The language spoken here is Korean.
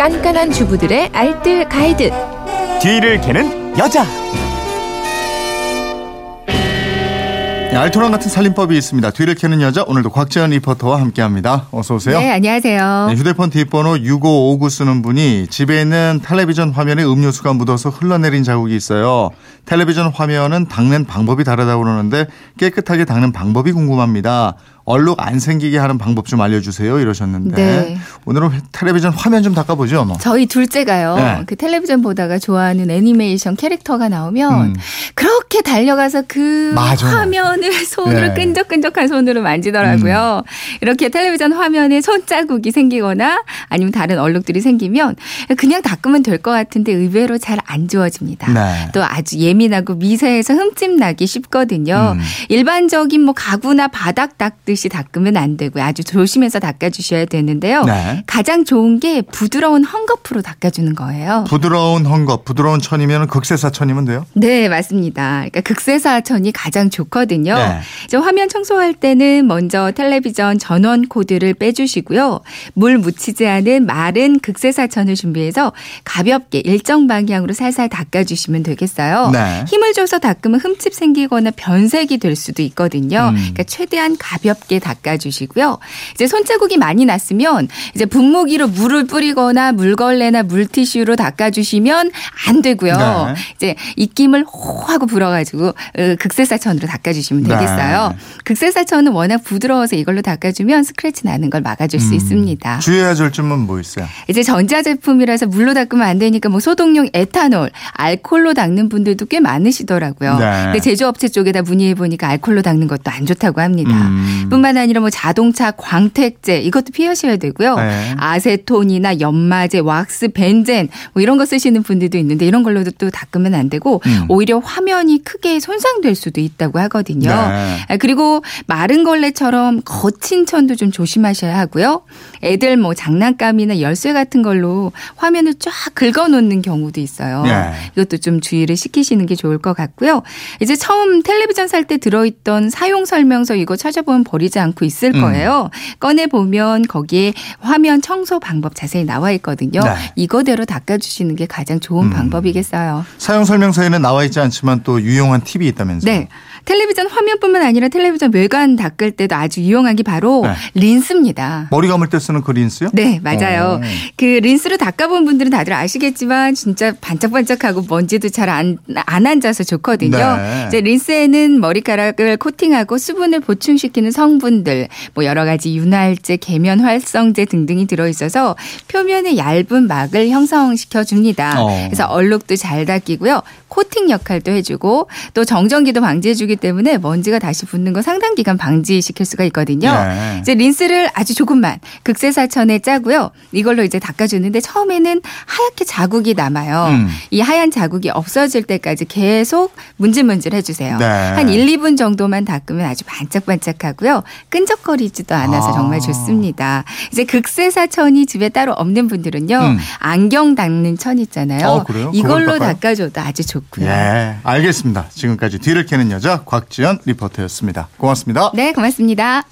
깐깐한 주부들의 알뜰 가이드. 뒤를 캐는 여자. 네, 알토란 같은 살림법이 있습니다. 뒤를 캐는 여자 오늘도 곽지연 리포터와 함께합니다. 어서 오세요. 네, 안녕하세요. 네, 휴대폰 뒷번호 6559 쓰는 분이 집에 있는 텔레비전 화면에 음료수가 묻어서 흘러내린 자국이 있어요. 텔레비전 화면은 닦는 방법이 다르다고 그러는데 깨끗하게 닦는 방법이 궁금합니다. 얼룩 안 생기게 하는 방법 좀 알려주세요 이러셨는데 네. 오늘은 텔레비전 화면 좀 닦아보죠. 뭐. 저희 둘째가요. 네. 그 텔레비전 보다가 좋아하는 애니메이션 캐릭터가 나오면 음. 그렇게 달려가서 그 맞아. 화면을 손으로 네. 끈적끈적한 손으로 만지더라고요. 이렇게 텔레비전 화면에 손자국이 생기거나 아니면 다른 얼룩들이 생기면 그냥 닦으면 될 것 같은데 의외로 잘 안 지워집니다. 네. 또 아주 예민하고 미세해서 흠집 나기 쉽거든요. 음. 일반적인 뭐 가구나 바닥 닦 듯이 닦으면 안 되고요. 아주 조심해서 닦아주셔야 되는데요. 네. 가장 좋은 게 부드러운 헝겊으로 닦아주는 거예요. 부드러운 헝겊, 부드러운 천이면 극세사 천이면 돼요. 네, 맞습니다. 그러니까 극세사 천이 가장 좋거든요. 네. 이제 화면 청소할 때는 먼저 텔레비전 전원 코드를 빼주시고요. 물 묻히지 않은 마른 극세사 천을 준비해서 가볍게 일정 방향으로 살살 닦아주시면 되겠어요. 네. 힘을 줘서 닦으면 흠집 생기거나 변색이 될 수도 있거든요. 음. 그러니까 최대한 가볍게 닦아주시고요. 이제 손자국이 많이 났으면 이제 분무기로 물을 뿌리거나 물걸레나 물티슈로 닦아주시면 안 되고요. 네. 이제 입김을 호 하고 불어가지고 어, 극세사천으로 닦아주시면 네. 되겠어요. 극세사천은 워낙 부드러워서 이걸로 닦아주면 스크래치 나는 걸 막아줄 수 음. 있습니다. 주의해야 될 점은 뭐 있어요? 이제 전자 제품이라서 물로 닦으면 안 되니까 뭐 소독용 에탄올, 알콜로 닦는 분들도 꽤 많으시더라고요. 네. 근데 제조업체 쪽에다 문의해 보니까 알콜로 닦는 것도 안 좋다고 합니다. 음. 뿐만 아니라 뭐 자동차 광택제 이것도 피하셔야 되고요. 네. 아세톤이나 연마제, 왁스, 벤젠 뭐 이런 거 쓰시는 분들도 있는데 이런 걸로도 또 닦으면 안 되고 음. 오히려 화면이 크게 손상될 수도 있다고 하거든요. 네. 아, 그리고 마른 걸레처럼 거친 천도 좀 조심하셔야 하고요. 애들 뭐 장난감이나 열쇠 같은 걸로 화면을 쫙 긁어 놓는 경우도 있어요. 네. 이것도 좀 주의를 시키시는 게 좋을 것 같고요. 이제 처음 텔레비전 살 때 들어있던 사용 설명서 이거 찾아보면 버리 지 않고 있을 음. 거예요. 꺼내 보면 거기에 화면 청소 방법 자세히 나와 있거든요. 네. 이거대로 닦아주시는 게 가장 좋은 음. 방법이겠어요. 사용 설명서에는 나와 있지 않지만 또 유용한 팁이 있다면서요? 네. 텔레비전 화면뿐만 아니라 텔레비전 외관 닦을 때도 아주 유용한 게 바로 네. 린스입니다. 머리 감을 때 쓰는 그 린스요? 네, 맞아요. 오. 그 린스로 닦아본 분들은 다들 아시겠지만 진짜 반짝반짝하고 먼지도 잘 안 안 앉아서 좋거든요. 네. 이제 린스에는 머리카락을 코팅하고 수분을 보충시키는 성분들, 뭐 여러 가지 윤활제, 계면 활성제 등등이 들어 있어서 표면에 얇은 막을 형성시켜 줍니다. 어. 그래서 얼룩도 잘 닦이고요. 코팅 역할도 해주고 또 정전기도 방지해주기 때문에 먼지가 다시 붙는 거 상당 기간 방지시킬 수가 있거든요. 네. 이제 린스를 아주 조금만 극세사천에 짜고요. 이걸로 이제 닦아주는데 처음에는 하얗게 자국이 남아요. 음. 이 하얀 자국이 없어질 때까지 계속 문질문질 해주세요. 네. 한 1, 2분 정도만 닦으면 아주 반짝반짝하고요. 끈적거리지도 않아서 아. 정말 좋습니다. 이제 극세사천이 집에 따로 없는 분들은요. 음. 안경 닦는 천 있잖아요. 어, 그래요? 그걸 이걸로? 닦아줘도 아주 좋고요. 예, 알겠습니다. 지금까지 뒤를 캐는 여자 곽지연 리포터였습니다. 고맙습니다. 네, 고맙습니다.